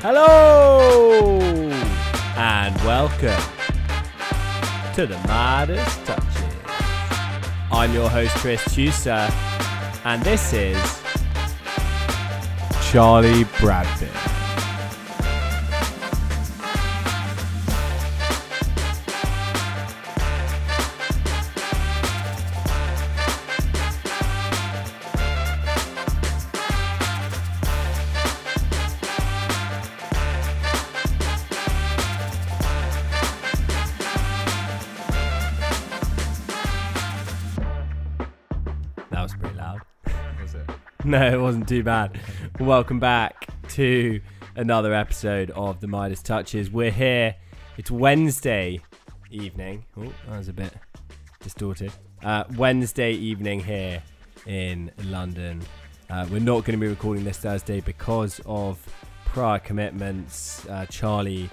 Hello and welcome to the Midas Touches. I'm your host Tris Tusa, and this is Charlie Bradford. No, it wasn't too bad. Welcome back to another episode of the Midas Touches. We're here. It's Wednesday evening. Oh, that was a bit distorted. Uh, Wednesday evening here in London. Uh, we're not going to be recording this Thursday because of prior commitments. Uh, Charlie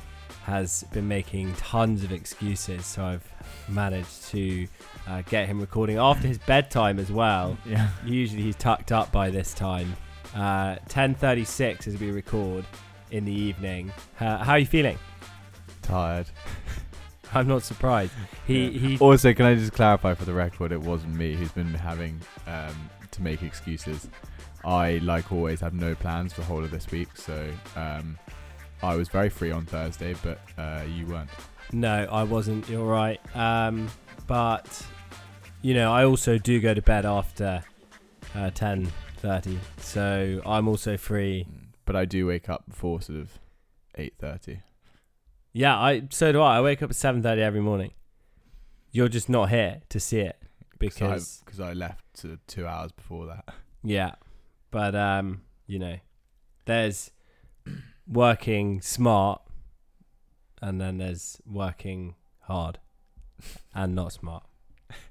has been making tons of excuses, so I've managed to uh, get him recording after his bedtime as well. Yeah. Usually he's tucked up by this time. Uh, 10:36 as we record in the evening. Uh, how are you feeling? Tired. I'm not surprised. He Yeah. he. Also, can I just clarify for the record, it wasn't me who's been having um, to make excuses. I, like always, have no plans for the whole of this week, so um, I was very free on Thursday, but uh, you weren't. No, I wasn't. You're right. Um, but you know, I also do go to bed after uh, 10:30, so I'm also free. Mm. But I do wake up before sort of eight thirty. Yeah, I so do I. I wake up at 7:30 every morning. You're just not here to see it because because I left sort of two hours before that. Yeah. But um, you know, there's working smart and then there's working hard and not smart.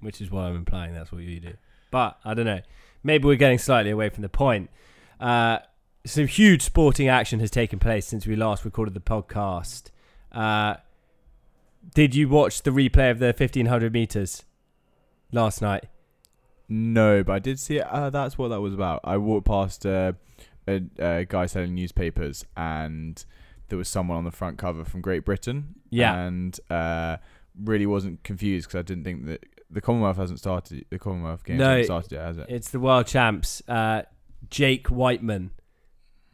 Which is what I'm implying that's what you do. But I don't know. Maybe we're getting slightly away from the point. Uh some huge sporting action has taken place since we last recorded the podcast. Uh did you watch the replay of the 1500 meters last night? No, but I did see it. Uh, that's what that was about. I walked past uh, a, a guy selling newspapers, and there was someone on the front cover from Great Britain. Yeah. and uh, really wasn't confused because I didn't think that the Commonwealth hasn't started. The Commonwealth Games No, hasn't started yet, has it? It's the world champs. Uh, Jake Wightman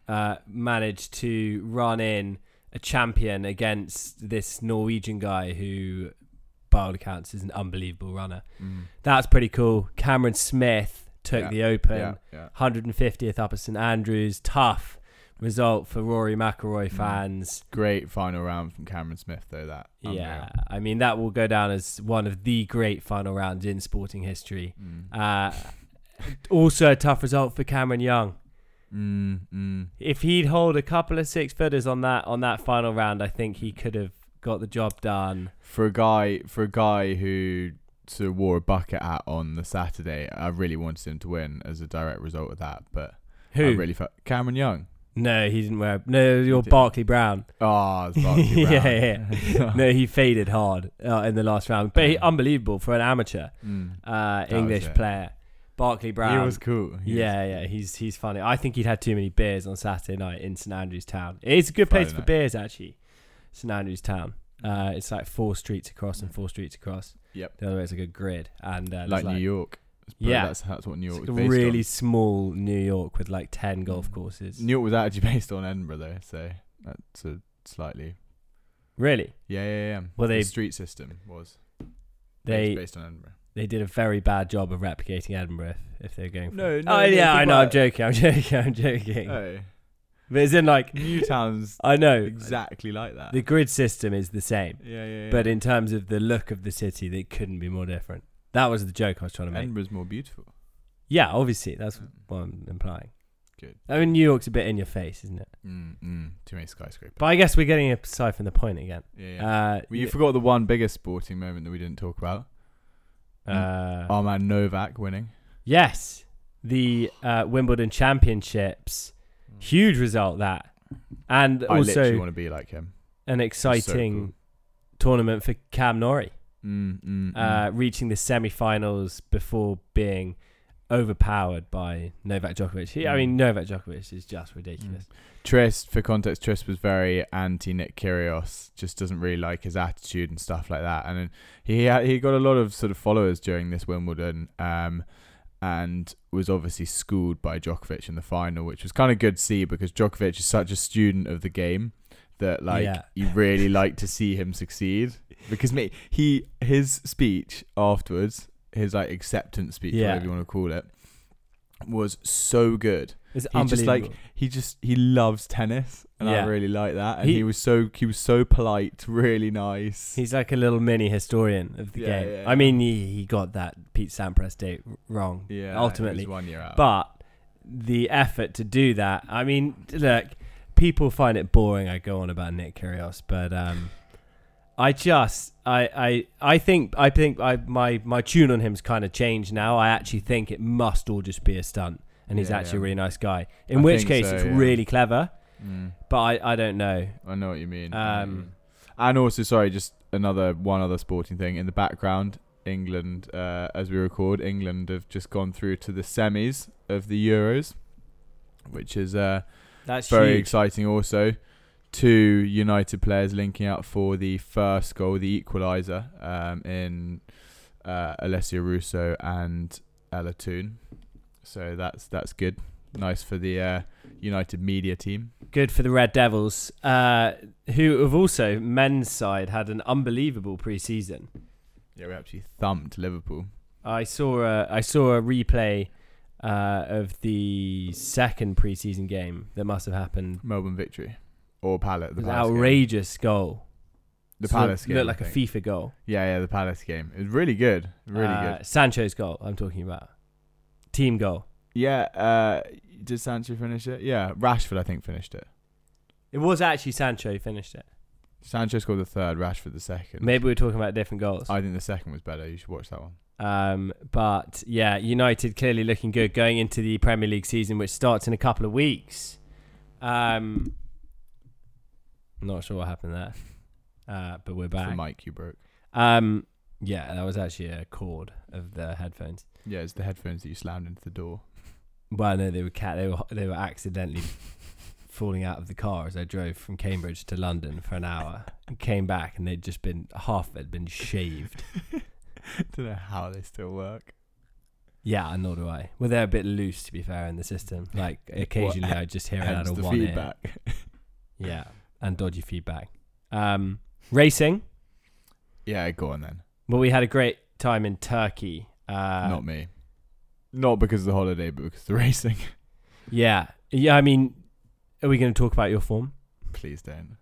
uh, managed to run in a champion against this Norwegian guy who, by all accounts, is an unbelievable runner. Mm. That's pretty cool. Cameron Smith took Yeah, the Open, Yeah, yeah. 150th up at St Andrews. Tough result for Rory McIlroy Mm. fans. Great final round from Cameron Smith, though. That unreal. Yeah, I mean that will go down as one of the great final rounds in sporting history. Mm. Uh, also a tough result for Cameron Young. Mm, mm. if he'd hold a couple of six footers on that on that final round, I think he could have got the job done. For a guy, for a guy who of wore a bucket hat on the Saturday, I really wanted him to win as a direct result of that. But Who? I really felt Cameron Young. no, he didn't wear. No, you're. Barclay Brown. Oh, it's Barclay Yeah, Brown. No, he faded hard uh, in the last round, but he, unbelievable for an amateur Mm. uh, English player. Barclay Brown. He was cool. He yeah, yeah, he's he's funny. I think he'd had too many beers on Saturday night in St Andrews Town. It's a good place Friday for beers, actually. St Andrews Town. Uh, it's like four streets across and four streets across. Yep. The other way is like a grid, and uh, there's like, New York. Yeah. that's, that's what New York It's like really on. small New York with like 10 golf Mm. courses. New York was actually based on Edinburgh, though. So that's a slightly. Really? Yeah, yeah, yeah. Well, the they- street system was They based on Edinburgh. they did a very bad job of replicating Edinburgh if, if they're going for No, no, Oh, yeah, I know. I'm joking. I'm joking. I'm joking. Hey, But it's in like, Newtown's I know. exactly like that. The grid system is the same. yeah, yeah, yeah. But in terms of the look of the city, they couldn't be more different. That was the joke I was trying to make. Edinburgh's more beautiful. Yeah, obviously. That's Mm. what I'm implying. Good. I mean, New York's a bit in your face, isn't it? Mm, mm, too many skyscrapers. But I guess we're getting aside from the point again. yeah, yeah. Uh, well, you forgot the one biggest sporting moment that we didn't talk about. uh, Our man Novak winning. Yes, the uh, Wimbledon Championships. Huge result that, and I literally also want to be like him. an exciting tournament for Cam Norrie, Mm, mm, mm. uh, reaching the semi-finals before being overpowered by Novak Djokovic. He, I Mm. mean, Novak Djokovic is just ridiculous. Tris, for context, Tris was very anti Nick Kyrgios. Just doesn't really like his attitude and stuff like that. And then he had, he got a lot of sort of followers during this Wimbledon, um, and was obviously schooled by Djokovic in the final, which was kind of good to see because Djokovic is such a student of the game that like Yeah. you really like to see him succeed because me he his speech afterwards, his like acceptance speech, Yeah. whatever you want to call it, was so good It's He just, like, he just he loves tennis and I really like that and He- he, was so he was so polite really nice He's like a little mini historian of the Yeah, game. yeah, I mean, he, he got that Pete Sampras date wrong. yeah ultimately. one year out But the effort to do that, I mean, look, people find it boring. I go on about Nick Kyrgios, but um, I just, I, I, I think, I think, I my my tune on him's kind of changed now. I actually think it must all just be a stunt, and he's Yeah, actually yeah. a really nice guy. In I which think case, so, it's yeah. really clever. Mm, But I, I don't know. I know what you mean I know what you Um, mean. and also sorry just another one other sporting thing in the background England uh, as we record England have just gone through to the semis of the Euros which is uh That's very huge. exciting also two united players linking up for the first goal the equaliser um, in uh, alessia russo and ella toone so that's that's good. Nice for the uh, united media team. Good for the Red Devils, uh, who have also men's side had an unbelievable preseason. yeah we actually thumped liverpool. I saw a I saw a replay uh, of the second preseason game that must have happened. melbourne victory or palace It the was palace game. outrageous goal. the of palace game looked like a. FIFA goal. yeah yeah the palace game it was really good really Uh, good Sancho's goal. I'm talking about team goal. yeah uh did sancho finish it yeah rashford i think finished it It was actually Sancho who finished it. sancho scored the third rashford the second Maybe we're talking about different goals. I think the second was better. You should watch that one. Um, but yeah, United clearly looking good going into the Premier League season, which starts in a couple of weeks. Um, not sure what happened there, uh, but we're It's the back. mic you broke. Um, yeah, that was actually a cord of the headphones. Yeah, it's the headphones that you slammed into the door. Well, no, they were cat. They were they were accidentally falling out of the car as I drove from Cambridge to London for an hour. and came back and they'd just been half had been shaved. Don't know how they still work. Yeah, nor do I. Well, they're a bit loose, to be fair, in the system. Like occasionally, I just hear it out of one ear. Yeah, and dodgy feedback. Um, racing. yeah, go on then. Well, we had a great time in Turkey. Uh, Not me. Not because of the holiday, but because of the racing. Yeah, yeah. I mean, are we going to talk about your form? Please don't.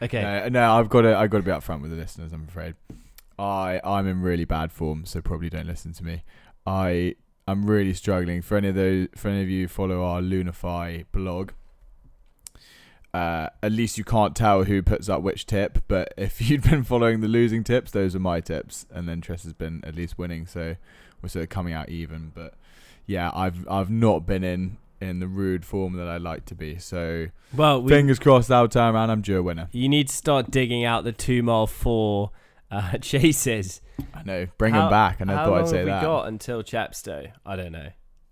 Okay. No, no, I've got to. I've got to be upfront with the listeners. I'm afraid. I I'm in really bad form, so probably don't listen to me. I I'm really struggling. For any of those, for any of you who follow our Lunify blog, uh, at least you can't tell who puts up which tip. But if you'd been following the losing tips, those are my tips, and then Tris has been at least winning, so we're sort of coming out even. But yeah, I've I've not been in in the rude form that I'd like to be. So well, we, fingers crossed, that'll turn around. I'm due a winner. you need to start digging out the two mile four uh, chases. I know. Bring How- him back. I never thought I'd say that. How long have we got until Chepstow? I don't know.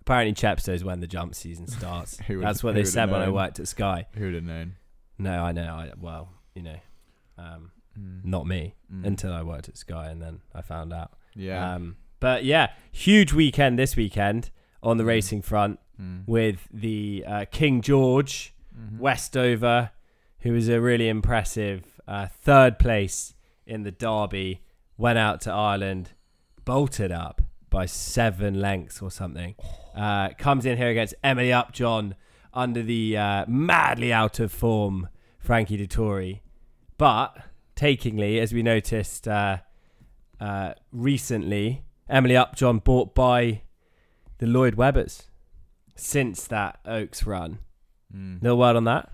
Apparently, Chepstow is when the jump season starts. That's what they said when I worked at Sky. Who would have known? No, I know. I well, you know, um, Mm. not me Mm. until I worked at Sky, and then I found out. Yeah. Um, but yeah, huge weekend this weekend on the Mm. racing front Mm. with the uh, King George Mhm. Westover, who was a really impressive uh, third place in the Derby, went out to Ireland, bolted up by seven lengths or something. Uh, comes in here against Emily Upjohn under the uh, madly out of form Frankie Dettori. But takingly, as we noticed uh, uh, recently, Emily Upjohn bought by the Lloyd Webbers since that Oaks run. Mm. No word on that.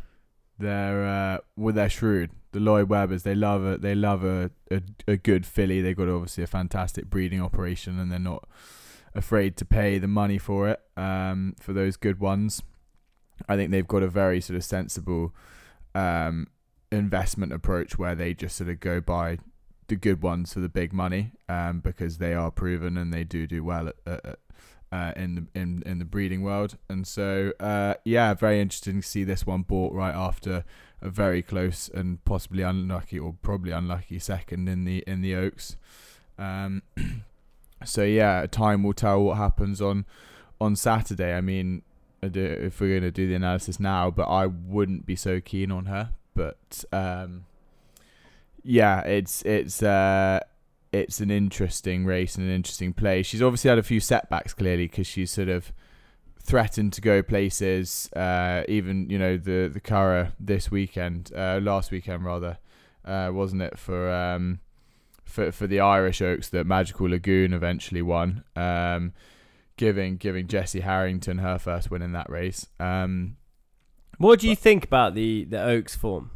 They're uh, well, they're shrewd. The Lloyd Webbers, they love a they love a, a a good filly. They've got obviously a fantastic breeding operation, and they're not afraid to pay the money for it. Um, for those good ones, I think they've got a very sort of sensible um investment approach where they just sort of go by the good ones for the big money um, because they are proven and they do do well at, at, uh, in the in in the breeding world. And so uh, yeah, very interesting to see this one bought right after a very close and possibly unlucky or probably unlucky second in the in the Oaks. Um, so yeah, time will tell what happens on on Saturday. I mean, if we're going to do the analysis now, but I wouldn't be so keen on her. But um, yeah, it's it's uh, it's an interesting race and an interesting play. She's obviously had a few setbacks clearly because she's sort of threatened to go places. Uh, even you know the the Curragh this weekend, uh, last weekend rather, uh, wasn't it for um, for for the Irish Oaks that Magical Lagoon eventually won, um, giving giving Jessie Harrington her first win in that race. Um, what do you think about the the Oaks form?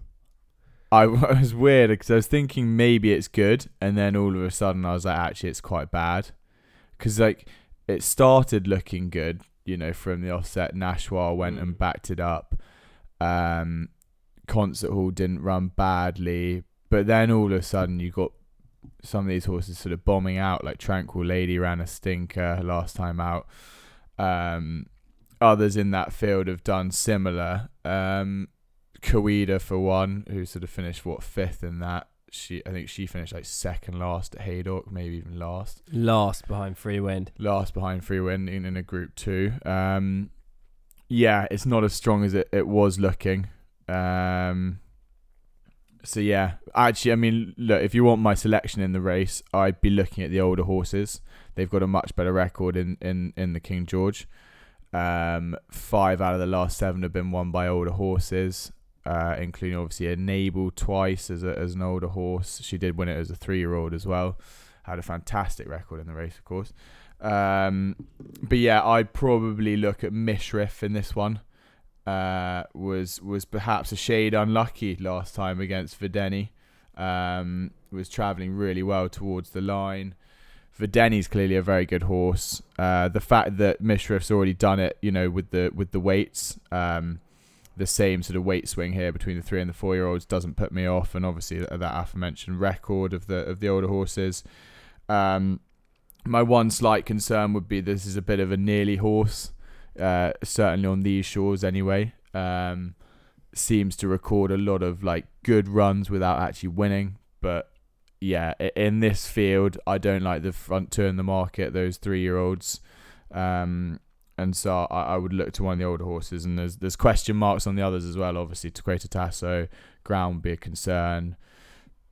I was weird because I was thinking maybe it's good, and then all of a sudden I was like, actually, it's quite bad. Because like it started looking good, you know, from the offset. Nashwa went mm. and backed it up. Um, Concert Hall didn't run badly, but then all of a sudden you got some of these horses sort of bombing out. Like Tranquil Lady ran a stinker last time out. Um, others in that field have done similar. Um, Kawida for one, who sort of finished what fifth in that. She, I think she finished like second last at Haydock, maybe even last. Last behind Free Wind. Last behind Free Wind in, in a group two. Um, yeah, it's not as strong as it, it was looking. Um, so yeah, actually, I mean, look, if you want my selection in the race, I'd be looking at the older horses. They've got a much better record in in in the King George. Um, five out of the last seven have been won by older horses uh, including obviously Enable twice as, a, as an older horse. She did win it as a three year old as well. Had a fantastic record in the race, of course. Um, but yeah, I'd probably look at Mishriff in this one. Uh, was was perhaps a shade unlucky last time against Vadeni. Um, was travelling really well towards the line. Vadeni's clearly a very good horse. Uh, the fact that Mishriff's already done it, you know, with the with the weights, um, the same sort of weight swing here between the three and the four year olds doesn't put me off, and obviously that aforementioned record of the of the older horses. Um, my one slight concern would be this is a bit of a nearly horse, uh, certainly on these shores anyway. Um, seems to record a lot of like good runs without actually winning, but yeah, in this field, I don't like the front two in the market. Those three year olds. Um, and so I, I, would look to one of the older horses. And there's there's question marks on the others as well. Obviously, to Tasso, Tasso, ground would be a concern.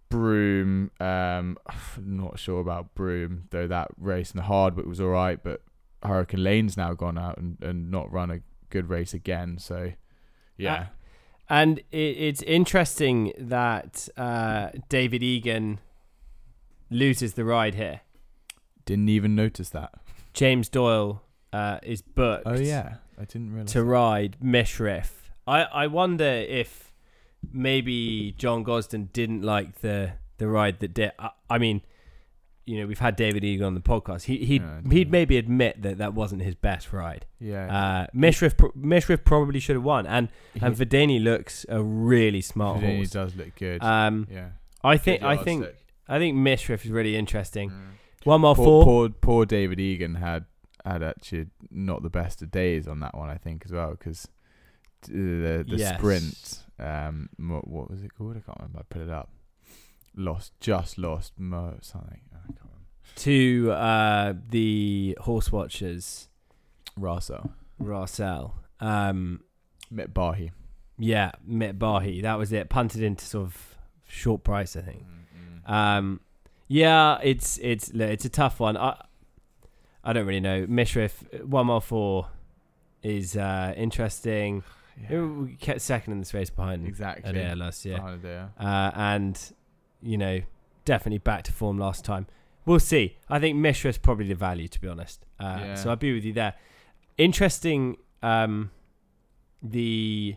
Broome, um, not sure about Broome though. That race in the Hardwicke was all right, but Hurricane Lane's now gone out and, and not run a good race again. So, yeah. Uh, and it, it's interesting that uh, David Egan loses the ride here. Didn't even notice that. James Doyle uh, is booked. Oh yeah, I didn't realize to ride Mishriff. I I wonder if maybe John Gosden didn't like the the ride that did. I, I mean, you know, we've had David Egan on the podcast. He he'd yeah, he'd maybe admit that that wasn't his best ride. Yeah. Uh, Mishriff Mishriff probably should have won, and and Vadeni looks a really smart Vadeni horse. does look good. Um, yeah. I think I think I think Mishriff is really interesting. Mm. One more poor, four. Poor, poor David Egan had had actually not the best of days on that one, I think, as well, because the the yes. sprint, um, what, what, was it called? I can't remember. I put it up. Lost, just lost mo something. To uh, the horse watchers, Racel, Racel, um, Mit Bahi. Yeah, Mit Bahi. That was it. Punted into sort of short price, I think. Mm-hmm. Um, yeah, it's it's it's a tough one. I I don't really know. Mishriff one more four is uh, interesting. Yeah. We kept second in this race behind exactly Adayar last year, Adayar. Uh, and you know definitely back to form last time. We'll see. I think Mishriff's probably the value to be honest. Uh, yeah. So I'll be with you there. Interesting. Um, the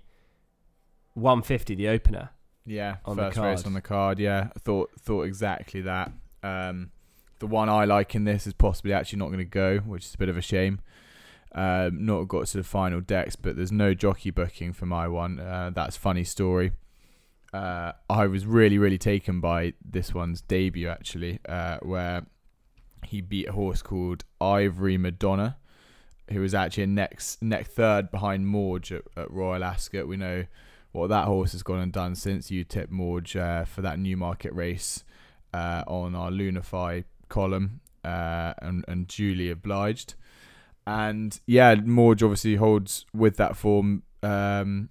150, the opener. Yeah, on first race on the card. Yeah, thought thought exactly that. Um, the one I like in this is possibly actually not going to go, which is a bit of a shame. Um, not got to the final decks, but there's no jockey booking for my one. Uh, that's funny story. uh, I was really, really taken by this one's debut actually, uh, where he beat a horse called Ivory Madonna, who was actually next neck third behind Morge at, at Royal Ascot. We know what that horse has gone and done since you tipped Morge uh, for that Newmarket race uh, on our Lunify column, uh, and and duly obliged. And yeah, Morge obviously holds with that form um,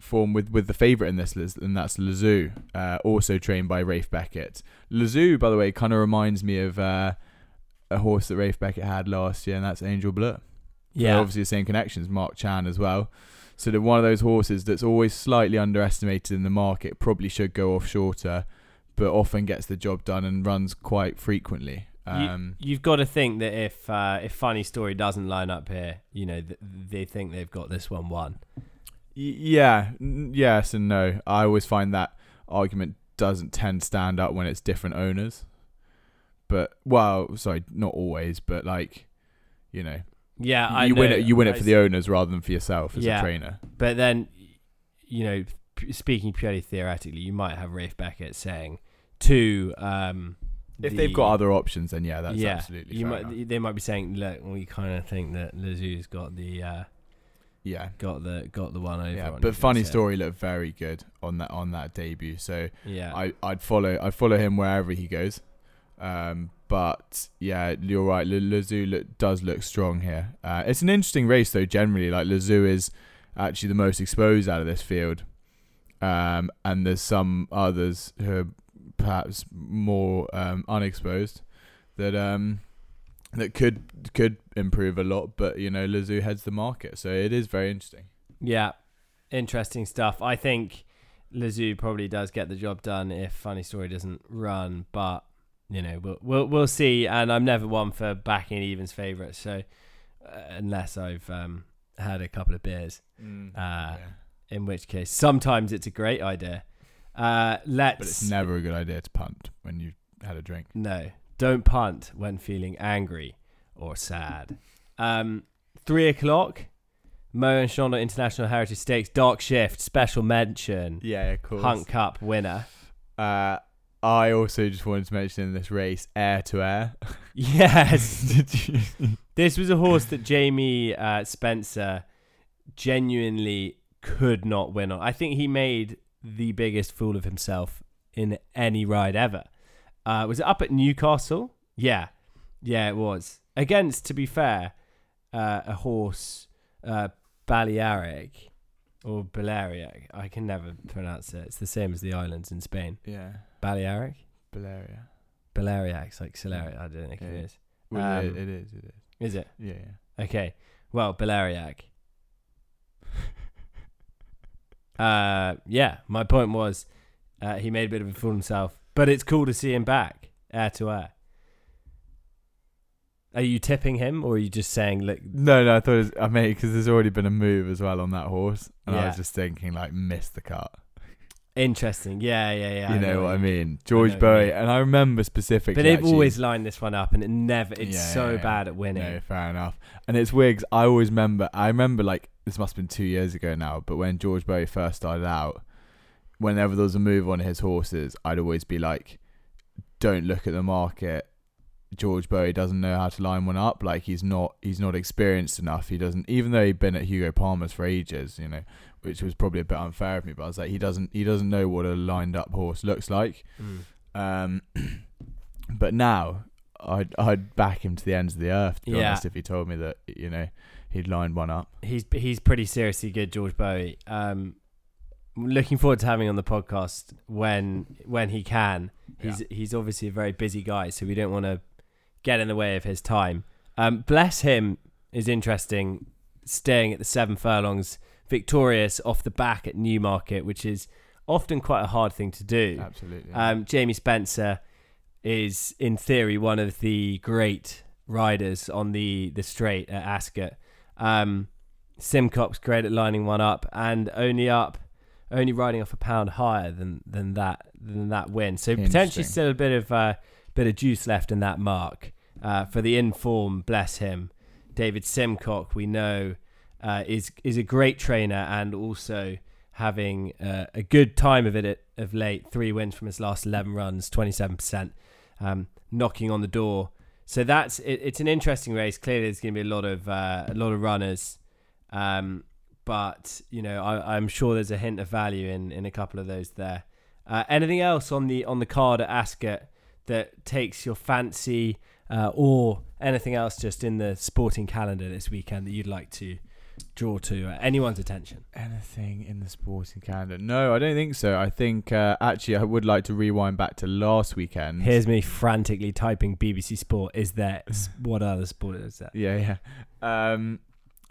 form with, with the favourite in this list, and that's Lazoo, uh, also trained by Ralph Beckett. Lazoo, by the way, kind of reminds me of uh, a horse that Ralph Beckett had last year, and that's Angel Bleu. Yeah. They're obviously the same connections, Marc Chan as well. So they're one of those horses that's always slightly underestimated in the market, probably should go off shorter, but often gets the job done and runs quite frequently. Um, you, have got to think that if uh, if Funny Story doesn't line up here, you know th- they think they've got this one won. y- yeah, n- yes and no. I always find that argument doesn't tend to stand up when it's different owners. But well, sorry, not always, but like, you know, Yeah, I you know, win it. You win I it for the owners rather than for yourself as Yeah. a trainer. But then, you know, speaking purely theoretically, you might have Ralph Beckett saying to um, If the- they've got other options, then yeah, that's yeah, absolutely you fair might enough. they might be saying, look, we kind of think that Lazoo's got the uh, Yeah, got the got the one over. yeah. on But funny story looked very good on that on that debut. So Yeah, I I'd follow I'd follow him wherever he goes. Um, but yeah, you're right. Lazoo look, does look strong here. Uh, it's an interesting race though. Generally, like Lazoo is actually the most exposed out of this field. Um, and there's some others who are perhaps more um, unexposed that um that could could improve a lot. But you know, Lazoo heads the market, so it is very interesting. yeah, interesting stuff. I think Lazoo probably does get the job done if Funny Story doesn't run, but you know we'll we'll, we'll see. And I'm never one for backing evens favourites, so uh, unless I've um, had a couple of beers. Mm, Uh, in which case sometimes it's a great idea. Uh, let's But it's never a good idea to punt when you've had a drink. no, don't punt when feeling angry or sad. Um, three o'clock, Moet and Chandon International Heritage Stakes Dark Shift special mention. Yeah, of course. Hunt Cup winner. Uh, I also just wanted to mention in this race, air to air. Yes, this was a horse that Jamie uh, Spencer genuinely could not win on. I think he made the biggest fool of himself in any ride ever. Uh, was it up at Newcastle? Yeah, yeah, it was against. To be fair, uh, a horse, uh, Balearic or Balearic. I can never pronounce it. It's the same as the islands in Spain. Yeah, Balearic, Balearia. Baleariac's like Solaric. I don't think Yeah. it is. Well, Um, it, it is. It is. Is it? Yeah, yeah. Okay. Well, Beleriac. Uh, yeah. My point was, uh, he made a bit of a fool of himself, but it's cool to see him back, air to air. Are you tipping him, or are you just saying, "Look, No, no, I thought it was, I mean, because there's already been a move as well on that horse, and I was just thinking like, miss the cut. Interesting"? Yeah, yeah, yeah. you know, what I mean? George you Bowie, and I remember specifically. But they've actually- always lined this one up, and it never. It's Yeah, so yeah. bad at winning. No, fair enough. And it's wigs. I always remember. I remember like this must have been two years ago now. But when George Boughey first started out, whenever there was a move on his horses, I'd always be like, "Don't look at the market. George Boughey doesn't know how to line one up. Like he's not. He's not experienced enough. He doesn't. Even though he'd been at Hugo Palmer's for ages, you know, which was probably a bit unfair of me. But I was like, he doesn't. He doesn't know what a lined up horse looks like. Mm. Um, but now I'd I'd back him to the ends of the earth. To be Yeah. honest, if he told me that you know he'd lined one up. he's he's pretty seriously good, George Boughey. Um, looking forward to having on the podcast when when he can. He's he's obviously a very busy guy, so we don't want to get in the way of his time. Um, bless him is interesting, staying at the seven furlongs, victorious off the back at Newmarket, which is often quite a hard thing to do. Absolutely. Um, Jamie Spencer is, in theory, one of the great riders on the the straight at Ascot. Um, Simcock's great at lining one up, and only up, only riding off a pound higher than than that than that win. So potentially still a bit of uh, bit of juice left in that mark uh, for the inform. Bless him, David Simcock. We know uh, is is a great trainer and also having uh, a good time of it at, of late. Three wins from his last 11 runs, 27%, um, knocking on the door. So that's it, it's an interesting race. Clearly, there's going to be a lot of uh, a lot of runners, um, but you know I, I'm sure there's a hint of value in, in a couple of those there. Uh, anything else on the on the card at Ascot that takes your fancy, uh, or anything else just in the sporting calendar this weekend that you'd like to draw to uh, anyone's attention? Anything in the sporting calendar? No, I don't think so. I think uh, actually I would like to rewind back to last weekend. Here's me frantically typing BBC Sport. Is there what other sport is that? Yeah, yeah. Um,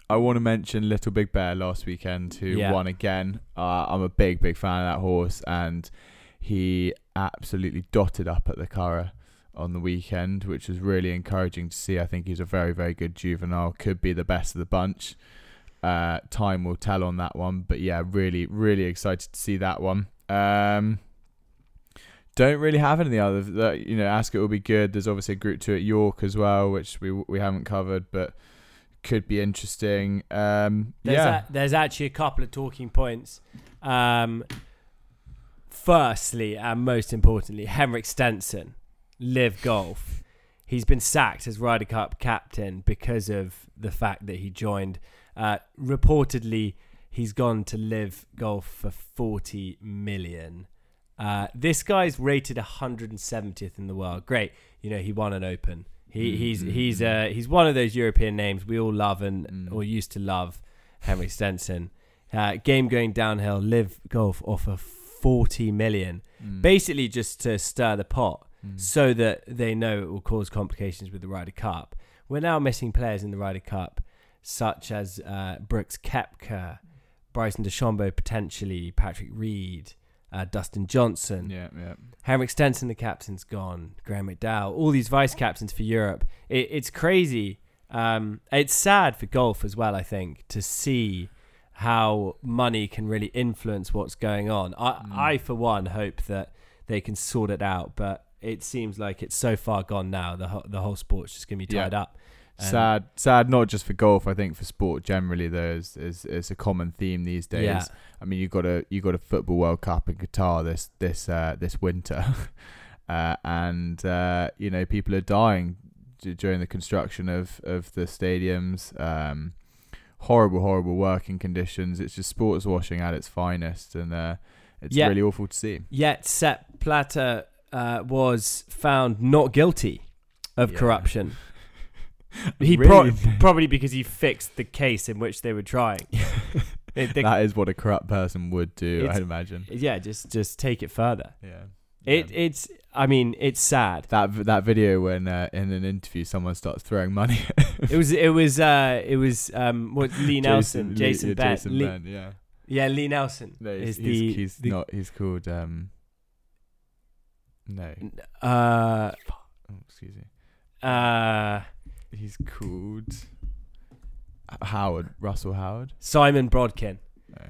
I want to mention Little Big Bear last weekend, who Yeah. won again. Uh, I'm a big, big fan of that horse, and he absolutely dotted up at the Curragh on the weekend, which was really encouraging to see. I think he's a very, very good juvenile. Could be the best of the bunch. Uh, time will tell on that one, but yeah, really, really excited to see that one. Um, don't really have any other. That, you know, Ascot will be good. There's obviously a Group Two at York as well, which we we haven't covered, but could be interesting. Um, There's, yeah, a, there's actually a couple of talking points. Um, firstly, and most importantly, Henrik Stenson, LIV Golf. He's been sacked as Ryder Cup captain because of the fact that he joined. Uh, reportedly, he's gone to LIV Golf for 40 million. Uh, this guy's rated 170th in the world. Great, you know he won an Open. He, he's Mm, he's mm, uh, he's one of those European names we all love and Mm. or used to love. Henry Stenson, uh, game going downhill. LIV Golf offer 40 million, Mm, basically just to stir the pot mm. so that they know it will cause complications with the Ryder Cup. We're now missing players in the Ryder Cup, such as uh, Brooks Koepka, Bryson DeChambeau potentially, Patrick Reed, uh, Dustin Johnson, yeah, yeah. Henrik Stenson, the captain's gone, Graeme McDowell, all these vice captains for Europe. It, it's crazy. Um, it's sad for golf as well, I think, to see how money can really influence what's going on. I, Mm. I, for one, hope that they can sort it out, but it seems like it's so far gone now. The, ho- the whole sport's just going to be Yeah. tied up. Um, sad, sad. Not just for golf. I think for sport generally, there's is is a common theme these days. Yeah. I mean, you got a you got a football World Cup in Qatar this this uh, this winter, uh, and uh, you know people are dying d- during the construction of of the stadiums. Um, horrible, horrible working conditions. It's just sports washing at its finest, and uh, it's Yeah. really awful to see. Yet Sepp Blatter uh, was found not guilty of Yeah. corruption. He pro- probably because he fixed the case in which they were trying. That is what a corrupt person would do, I'd imagine. yeah, just just take it further. Yeah. It Yeah. it's I mean it's sad. that that video when uh, in an interview someone starts throwing money. It was it was uh it was um what Lee Nelson, Lee- Jason, yeah, Bent, Jason Lee- Benn, yeah. yeah Lee Nelson No, is he's, the, he's, he's the- not. He's called. Um, no. uh Oh, excuse me. uh He's called Howard. Russell Howard. Simon Brodkin. No.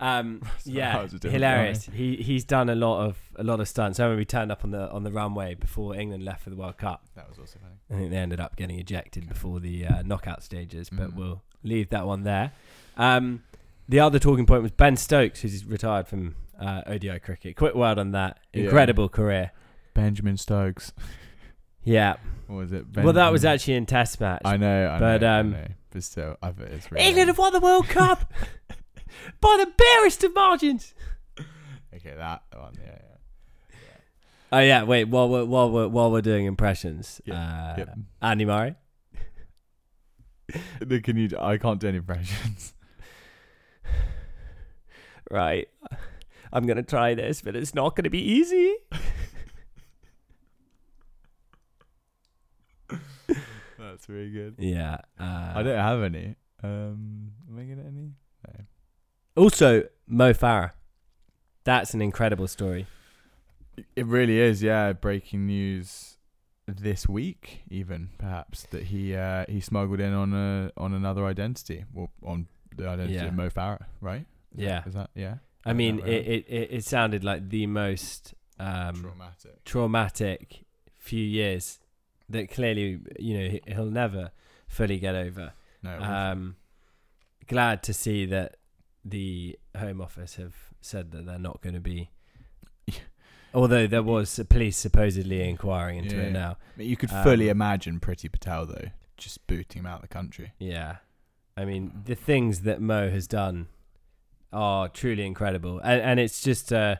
Um, yeah, Howard's a different hilarious. He he's done a lot of a lot of stunts. I remember he turned up on the on the runway before England left for the World Cup. That was also funny. I think they ended up getting ejected before the uh, knockout stages, but Mm. we'll leave that one there. Um, the other talking point was Ben Stokes, who's retired from uh, ODI cricket. Quick word on that. Yeah. Incredible career. Benjamin Stokes. Yeah. What was it? well, that was actually in Test match. I know. I but, know, I um, know. But still, I bet it's really. England have won the World Cup by the barest of margins. okay, that one. Yeah. yeah. Oh yeah, wait. While we're while we're while we're doing impressions, uh, Yep. Andy Murray. Can you? I can't do any impressions. Right. I'm gonna try this, but it's not gonna be easy. That's really good. Yeah. Uh, I don't have any. Um, am I gonna any? No. Also, Mo Farah. That's an incredible story. It really is, yeah. Breaking news this week, even perhaps that he uh, he smuggled in on a on another identity, well, on the identity Yeah. of Mo Farah, right? Is Yeah. that, is that yeah? I Is mean, right? it, it, it sounded like the most um, traumatic. traumatic few years that clearly, you know, he- he'll never fully get over. No, Um, glad to see that the Home Office have said that they're not going to be. Although there was a police supposedly inquiring into Yeah. it now. You could fully Um, imagine Priti Patel though, just booting him out of the country. Yeah. I mean, the things that Mo has done are truly incredible. And, and it's just uh,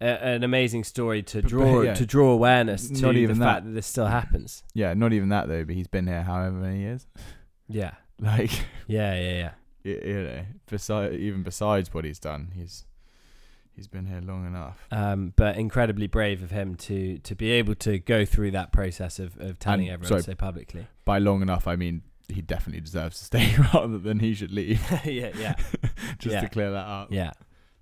a, an amazing story to But- but draw yeah. to draw awareness to Not the even fact that. that this still happens. Yeah, not even that though. But he's been here however many years. Yeah. Like, Yeah, yeah, yeah. y- you know, beside even besides what he's done, he's he's been here long enough. Um, but incredibly brave of him to to be able to go through that process of, of telling And- everyone sorry. so publicly. By long enough, I mean he definitely deserves to stay rather than he should leave. yeah, yeah, just Yeah. to clear that up. yeah.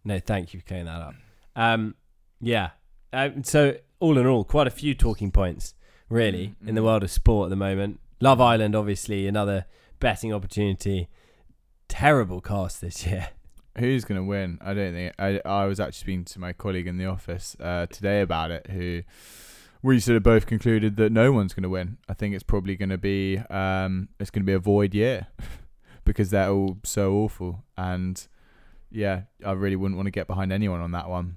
No, thank you for clearing that up. Um, yeah. Um, so all in all, quite a few talking points really Mm, in the mm. world of sport at the moment. Love Island, obviously, another betting opportunity. Terrible cast this year. Who's gonna win? I don't think. I I was actually speaking to my colleague in the office uh, today about it, who we sort of both concluded that no one's gonna win. I think it's probably gonna be um it's gonna be a void year because they're all so awful, and yeah, I really wouldn't want to get behind anyone on that one.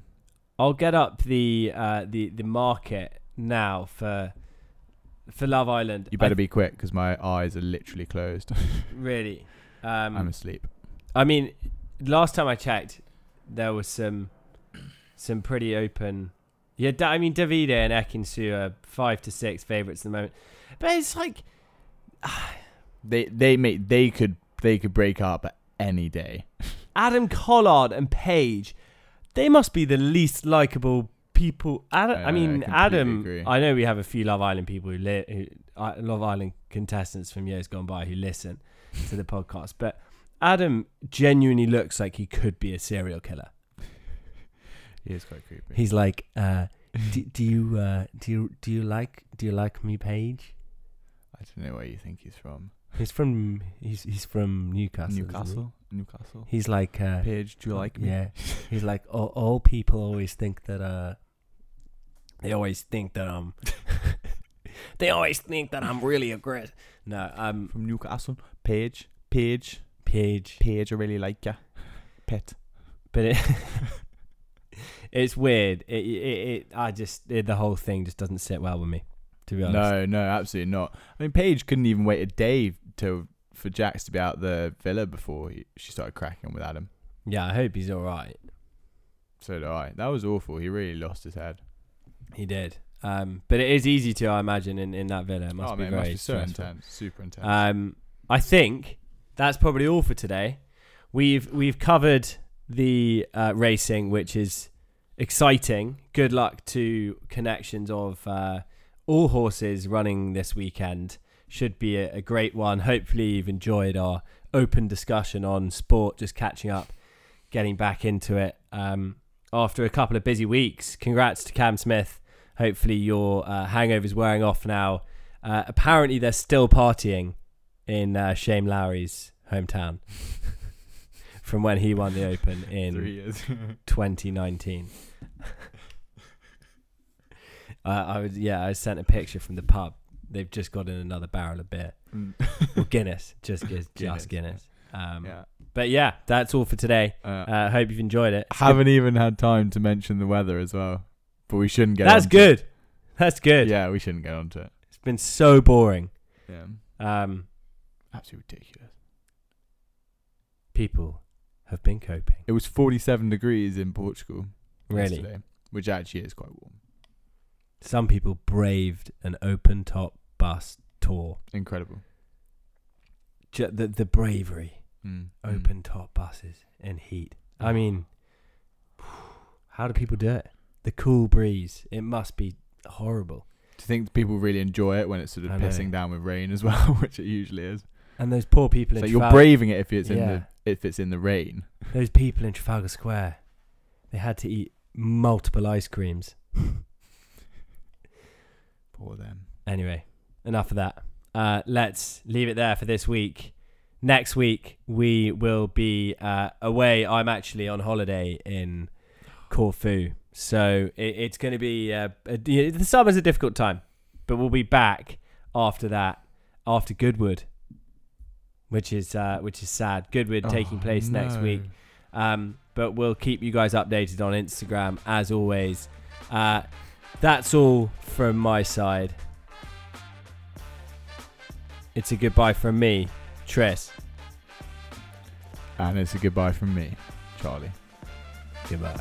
I'll get up the uh, the the market now for for Love Island. You better I- be quick because my eyes are literally closed. really. Um, I'm asleep. I mean, last time I checked, there was some some pretty open. Yeah, I mean Davide and Ekin-Su are five to six favorites at the moment, but it's like They they make they could they could break up any day. Adam Collard and Paige. They must be the least likable people. Adam, I I, I mean, completely Adam. agree. I know we have a few Love Island people who, li- who uh, Love Island contestants from years gone by who listen to the podcast, but Adam genuinely looks like he could be a serial killer. He is quite creepy. He's like, uh, do, do you uh, do you do you like do you like me, Paige? I don't know where you think he's from. He's from he's he's from Newcastle. isn't he? Newcastle. Newcastle. He's like uh, Paige, do you like me? Yeah, he's like all, all people always think that uh, they always think that um, they always think that I'm really aggressive. No, I'm From Newcastle. Paige. Page. Paige, Page, I really like ya. Pet. but it it's weird. It, it, it I just it, the whole thing just doesn't sit well with me, to be honest. No, no, absolutely not. I mean, Paige couldn't even wait a day to for Jax to be out the villa before he, she started cracking on with Adam. Yeah, I hope he's all right. So do I. That was awful. He really lost his head. He did. Um, but it is easy to, I imagine, in, in that villa. It must oh, be man, very must be so stressful. intense. Super intense. Um, I think that's probably all for today. We've we've covered the uh, racing, which is exciting. Good luck to connections of uh, all horses running this weekend. Should be a, a great one. Hopefully, you've enjoyed our open discussion on sport. Just catching up, getting back into it um, after a couple of busy weeks. Congrats to Cam Smith. Hopefully, your uh, hangover's wearing off now. Uh, apparently, they're still partying in uh, Shane Lowry's hometown from when he won the Open in 2019. Uh, I was yeah, I sent a picture from the pub. They've just got in another barrel of beer. Well, Guinness, just Guinness, just Guinness. Um, yeah. But yeah, that's all for today. Uh, Uh, hope you've enjoyed it. Haven't even had time to mention the weather as well. But we shouldn't get That's onto it. good. That's good. Yeah, we shouldn't get onto it. It's been so boring. Yeah. Um, Absolutely ridiculous. people have been coping. It was 47 degrees in Portugal Really, yesterday, which actually is quite warm. Some people braved an open top bus tour. Incredible. Ju- the the bravery. Mm. open top buses in heat. I mean, how do people do it? The cool breeze. It must be horrible. Do you think people really enjoy it when it's sort of pissing down with rain as well, which it usually is? And those poor people So in you're Trafalgar, braving it if it's in the if it's in the rain. those people in Trafalgar Square, they had to eat multiple ice creams. Poor them. Anyway, enough of that. Uh, let's leave it there for this week. Next week we will be uh, away. I'm actually on holiday in Corfu, so it, it's going to be uh, a, the summer's a difficult time, but we'll be back after that, after Goodwood, which is uh, which is sad. Goodwood Oh, taking place next week. Um, but we'll keep you guys updated on Instagram as always. Uh, that's all from my side. It's a goodbye from me, Tris. And it's a goodbye from me, Charlie. Goodbye.